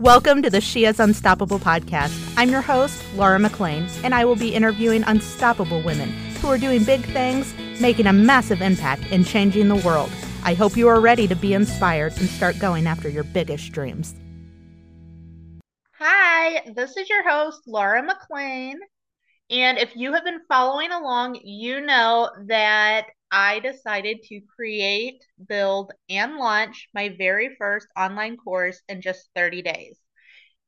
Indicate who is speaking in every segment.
Speaker 1: Welcome to the She is Unstoppable podcast. I'm your host, Laura McLean, and I will be interviewing unstoppable women who are doing big things, making a massive impact, and changing the world. I hope you are ready to be inspired and start going after your biggest dreams. Hi, this is your host, Laura McLean. And if you have been following along, you know that I decided to create, build, and launch my very first online course in just 30 days.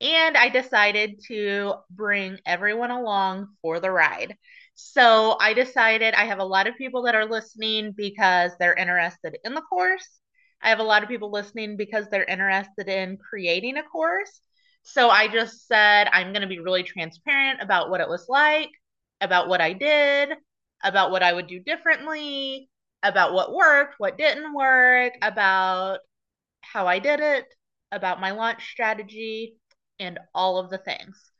Speaker 1: And I decided to bring everyone along for the ride. So I decided I have a lot of people that are listening because they're interested in the course. I have a lot of people listening because they're interested in creating a course. So I just said I'm going to be really transparent about what it was like, about what I did, about what I would do differently, about what worked, what didn't work, about how I did it, about my launch strategy, and all of the things.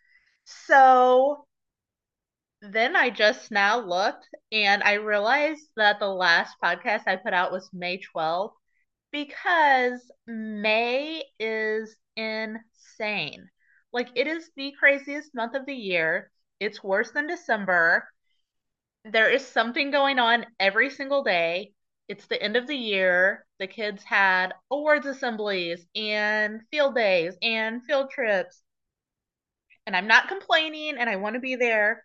Speaker 1: So then I just now looked and I realized that the last podcast I put out was May 12th because May is insane. Like, it is the craziest month of the year. It's worse than December there is something going on every single day. It's the end of the year. The kids had awards assemblies and field days and field trips. And I'm not complaining and I want to be there.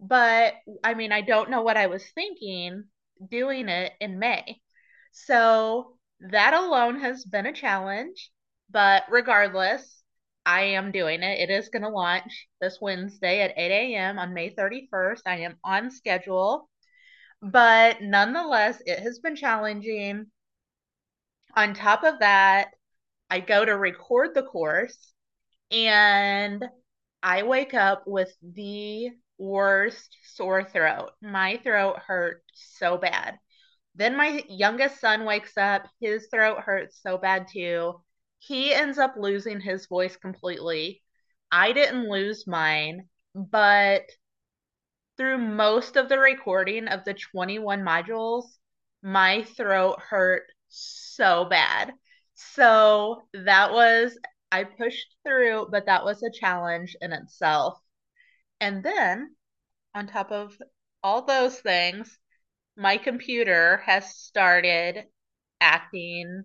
Speaker 1: But I mean, I don't know what I was thinking doing it in May. So that alone has been a challenge. But regardless, I am doing it. It is going to launch this Wednesday at 8 a.m. on May 31st. I am on schedule, but nonetheless, it has been challenging. On top of that, I go to record the course and I wake up with the worst sore throat. My throat hurt so bad. Then my youngest son wakes up, his throat hurts so bad too he ends up losing his voice completely. I didn't lose mine, but through most of the recording of the 21 modules, my throat hurt so bad. So that was, I pushed through, but that was a challenge in itself. And then, on top of all those things, my computer has started acting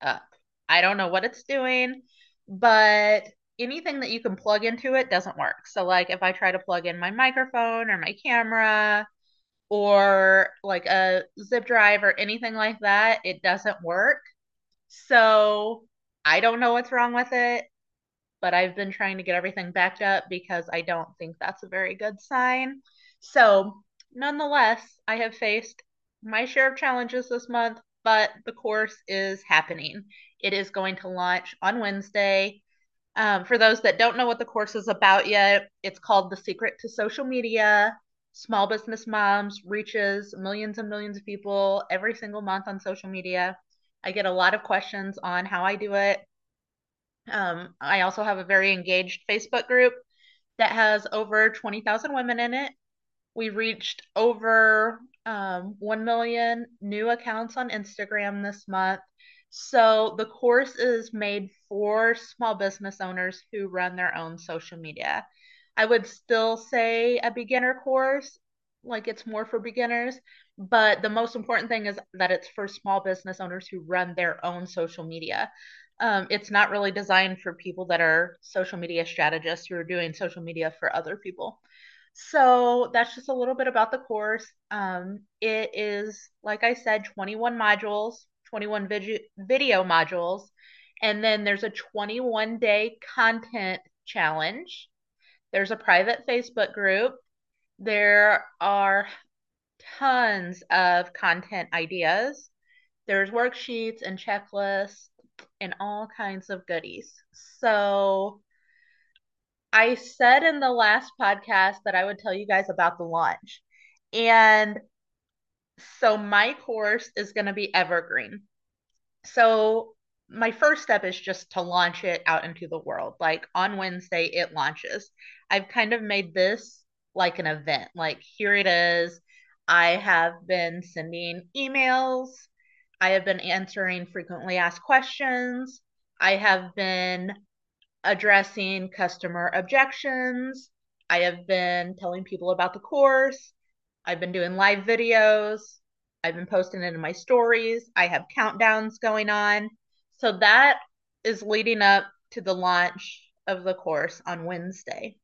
Speaker 1: up. I don't know what it's doing, but anything that you can plug into it doesn't work. So, like, if I try to plug in my microphone or my camera or like a zip drive or anything like that, it doesn't work. So, I don't know what's wrong with it, but I've been trying to get everything backed up because I don't think that's a very good sign. So, nonetheless, I have faced my share of challenges this month, but the course is happening. It is going to launch on Wednesday. Um, for those that don't know what the course is about yet, it's called The Secret to Social Media. Small business moms reaches millions and millions of people every single month on social media. I get a lot of questions on how I do it. Um, I also have a very engaged Facebook group that has over 20,000 women in it. We reached over um, 1 million new accounts on Instagram this month. So the course is made for small business owners who run their own social media. I would still say a beginner course, like it's more for beginners, but the most important thing is that it's for small business owners who run their own social media. Um, it's not really designed for people that are social media strategists who are doing social media for other people. So that's just a little bit about the course. Um, it is, like I said, 21 modules 21 vid- video modules. And then there's a 21 day content challenge. There's a private Facebook group. There are tons of content ideas. There's worksheets and checklists and all kinds of goodies. So I said in the last podcast that I would tell you guys about the launch. And so my course is going to be evergreen. So my first step is just to launch it out into the world. Like on Wednesday, it launches. I've kind of made this like an event. Like here it is. I have been sending emails. I have been answering frequently asked questions. I have been addressing customer objections. I have been telling people about the course. I've been doing live videos. I've been posting it in my stories. I have countdowns going on. So that is leading up to the launch of the course on Wednesday.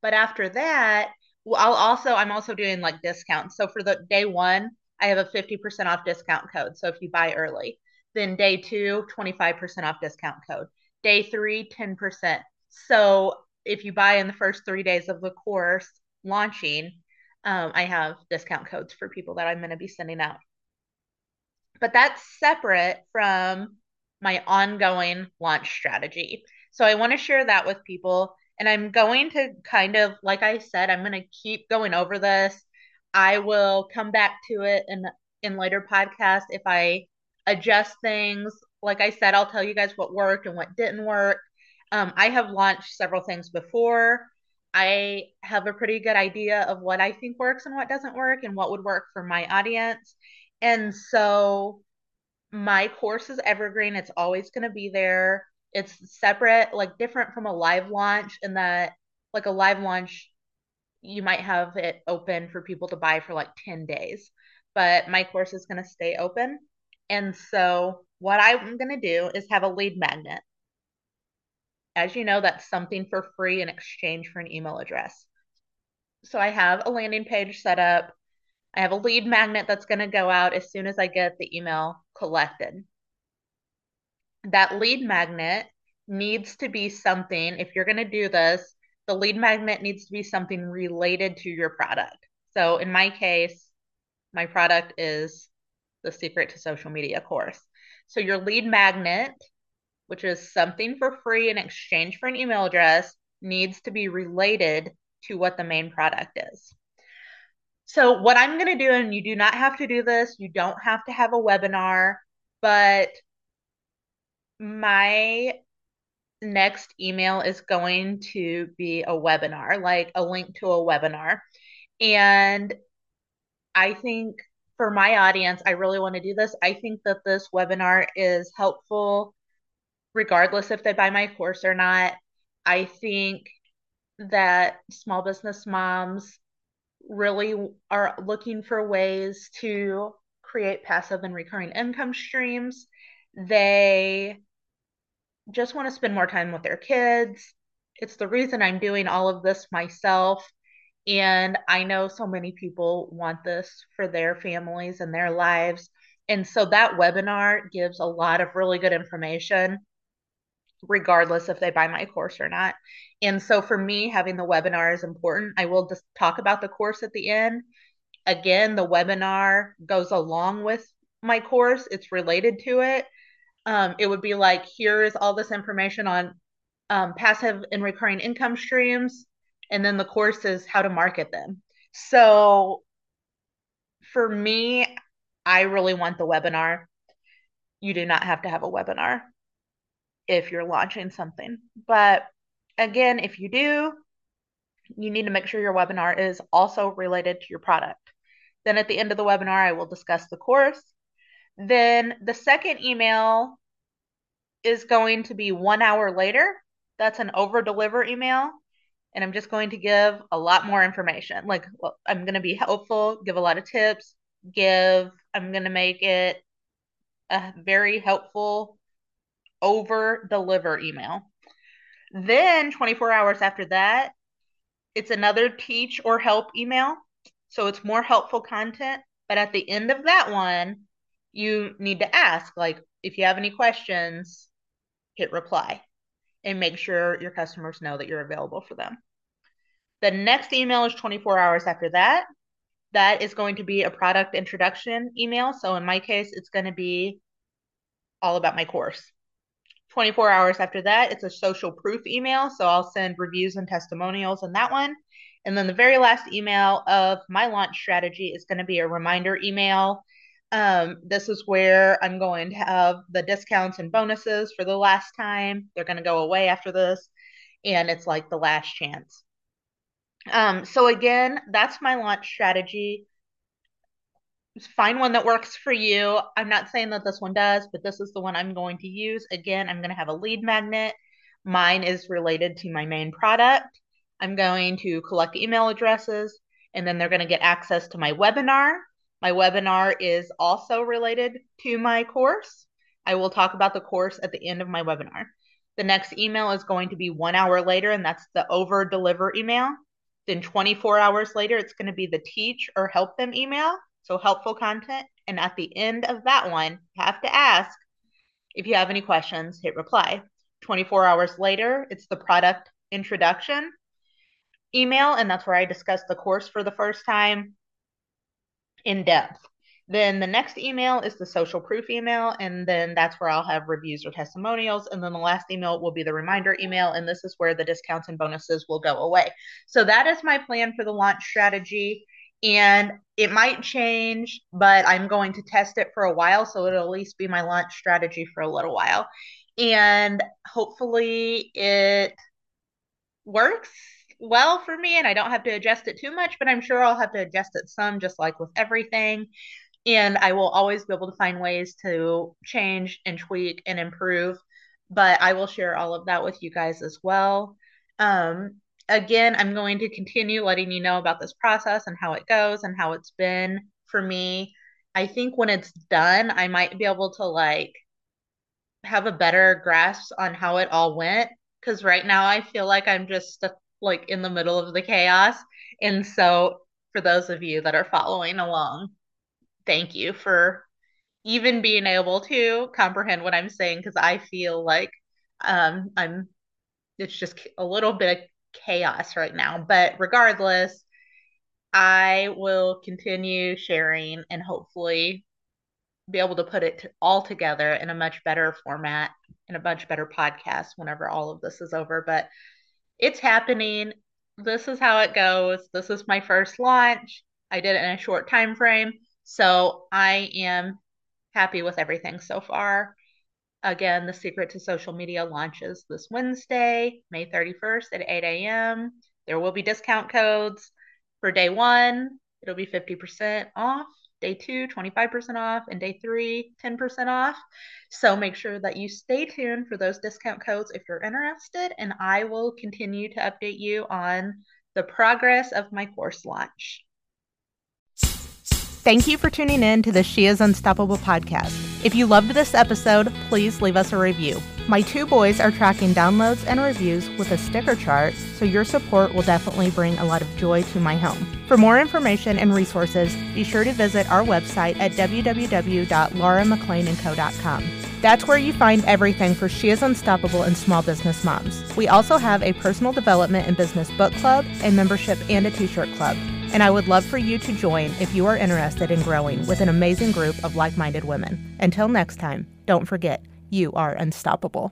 Speaker 1: But after that, I'll also I'm also doing like discounts. So for the day 1, I have a 50% off discount code. So if you buy early, then day 2, 25% off discount code. Day 3, 10%. So if you buy in the first 3 days of the course launching, um, I have discount codes for people that I'm going to be sending out. But that's separate from my ongoing launch strategy. So I want to share that with people. And I'm going to kind of, like I said, I'm going to keep going over this. I will come back to it in in later podcasts if I adjust things. Like I said, I'll tell you guys what worked and what didn't work. Um, I have launched several things before. I have a pretty good idea of what I think works and what doesn't work and what would work for my audience. And so my course is evergreen. It's always going to be there. It's separate, like different from a live launch in that like a live launch you might have it open for people to buy for like 10 days. But my course is going to stay open. And so what I'm going to do is have a lead magnet. As you know, that's something for free in exchange for an email address. So I have a landing page set up. I have a lead magnet that's going to go out as soon as I get the email collected. That lead magnet needs to be something, if you're going to do this, the lead magnet needs to be something related to your product. So in my case, my product is the Secret to Social Media course. So your lead magnet which is something for free in exchange for an email address, needs to be related to what the main product is. So, what I'm going to do, and you do not have to do this, you don't have to have a webinar, but my next email is going to be a webinar, like a link to a webinar. And I think for my audience, I really want to do this. I think that this webinar is helpful regardless if they buy my course or not. I think that small business moms really are looking for ways to create passive and recurring income streams. They just want to spend more time with their kids. It's the reason I'm doing all of this myself. And I know so many people want this for their families and their lives. And so that webinar gives a lot of really good information regardless if they buy my course or not. And so for me, having the webinar is important. I will just talk about the course at the end. Again, the webinar goes along with my course, it's related to it. Um, it would be like, here's all this information on um, passive and recurring income streams. And then the course is how to market them. So for me, I really want the webinar. You do not have to have a webinar if you're launching something. But again, if you do, you need to make sure your webinar is also related to your product. Then at the end of the webinar, I will discuss the course. Then the second email is going to be one hour later. That's an over deliver email. And I'm just going to give a lot more information. Like, well, I'm going to be helpful, give a lot of tips, give, I'm going to make it a very helpful over deliver email. Then 24 hours after that, it's another teach or help email. So it's more helpful content. But at the end of that one, you need to ask, like, if you have any questions, hit reply and make sure your customers know that you're available for them. The next email is 24 hours after that. That is going to be a product introduction email. So in my case, it's going to be all about my course. 24 hours after that, it's a social proof email. So I'll send reviews and testimonials in that one. And then the very last email of my launch strategy is going to be a reminder email. Um, this is where I'm going to have the discounts and bonuses for the last time. They're going to go away after this. And it's like the last chance. Um, so again, that's my launch strategy find one that works for you. I'm not saying that this one does, but this is the one I'm going to use. Again, I'm going to have a lead magnet. Mine is related to my main product. I'm going to collect email addresses and then they're going to get access to my webinar. My webinar is also related to my course. I will talk about the course at the end of my webinar. The next email is going to be one hour later, and that's the over deliver email. Then 24 hours later, it's going to be the teach or help them email. So helpful content. And at the end of that one, you have to ask if you have any questions, hit reply. 24 hours later, it's the product introduction email, and that's where I discuss the course for the first time in depth. Then the next email is the social proof email, and then that's where I'll have reviews or testimonials. And then the last email will be the reminder email, and this is where the discounts and bonuses will go away. So that is my plan for the launch strategy. And it might change, but I'm going to test it for a while. So it'll at least be my launch strategy for a little while. And hopefully it works well for me and I don't have to adjust it too much, but I'm sure I'll have to adjust it some, just like with everything. And I will always be able to find ways to change and tweak and improve. But I will share all of that with you guys as well. Um, again, I'm going to continue letting you know about this process and how it goes and how it's been for me. I think when it's done, I might be able to like have a better grasp on how it all went. Cause right now I feel like I'm just like in the middle of the chaos. And so for those of you that are following along, thank you for even being able to comprehend what I'm saying because I feel like um, I'm it's just a little bit of chaos right now. But regardless, I will continue sharing and hopefully be able to put it all together in a much better format in a much better podcast whenever all of this is over. But it's happening. This is how it goes. This is my first launch. I did it in a short time frame. So I am happy with everything so far. Again, the secret to social media launches this Wednesday, May 31st at 8 a.m. There will be discount codes for day one. It'll be 50% off. Day two, 25% off. And day three, 10% off. So make sure that you stay tuned for those discount codes if you're interested. And I will continue to update you on the progress of my course launch.
Speaker 2: Thank you for tuning in to the She is Unstoppable podcast. If you loved this episode, please leave us a review. My two boys are tracking downloads and reviews with a sticker chart, so your support will definitely bring a lot of joy to my home. For more information and resources, be sure to visit our website at www.lauramcleanandco.com. That's where you find everything for She is Unstoppable and Small Business Moms. We also have a personal development and business book club, a membership, and a t shirt club and I would love for you to join if you are interested in growing with an amazing group of like minded women. Until next time, don't forget, you are unstoppable.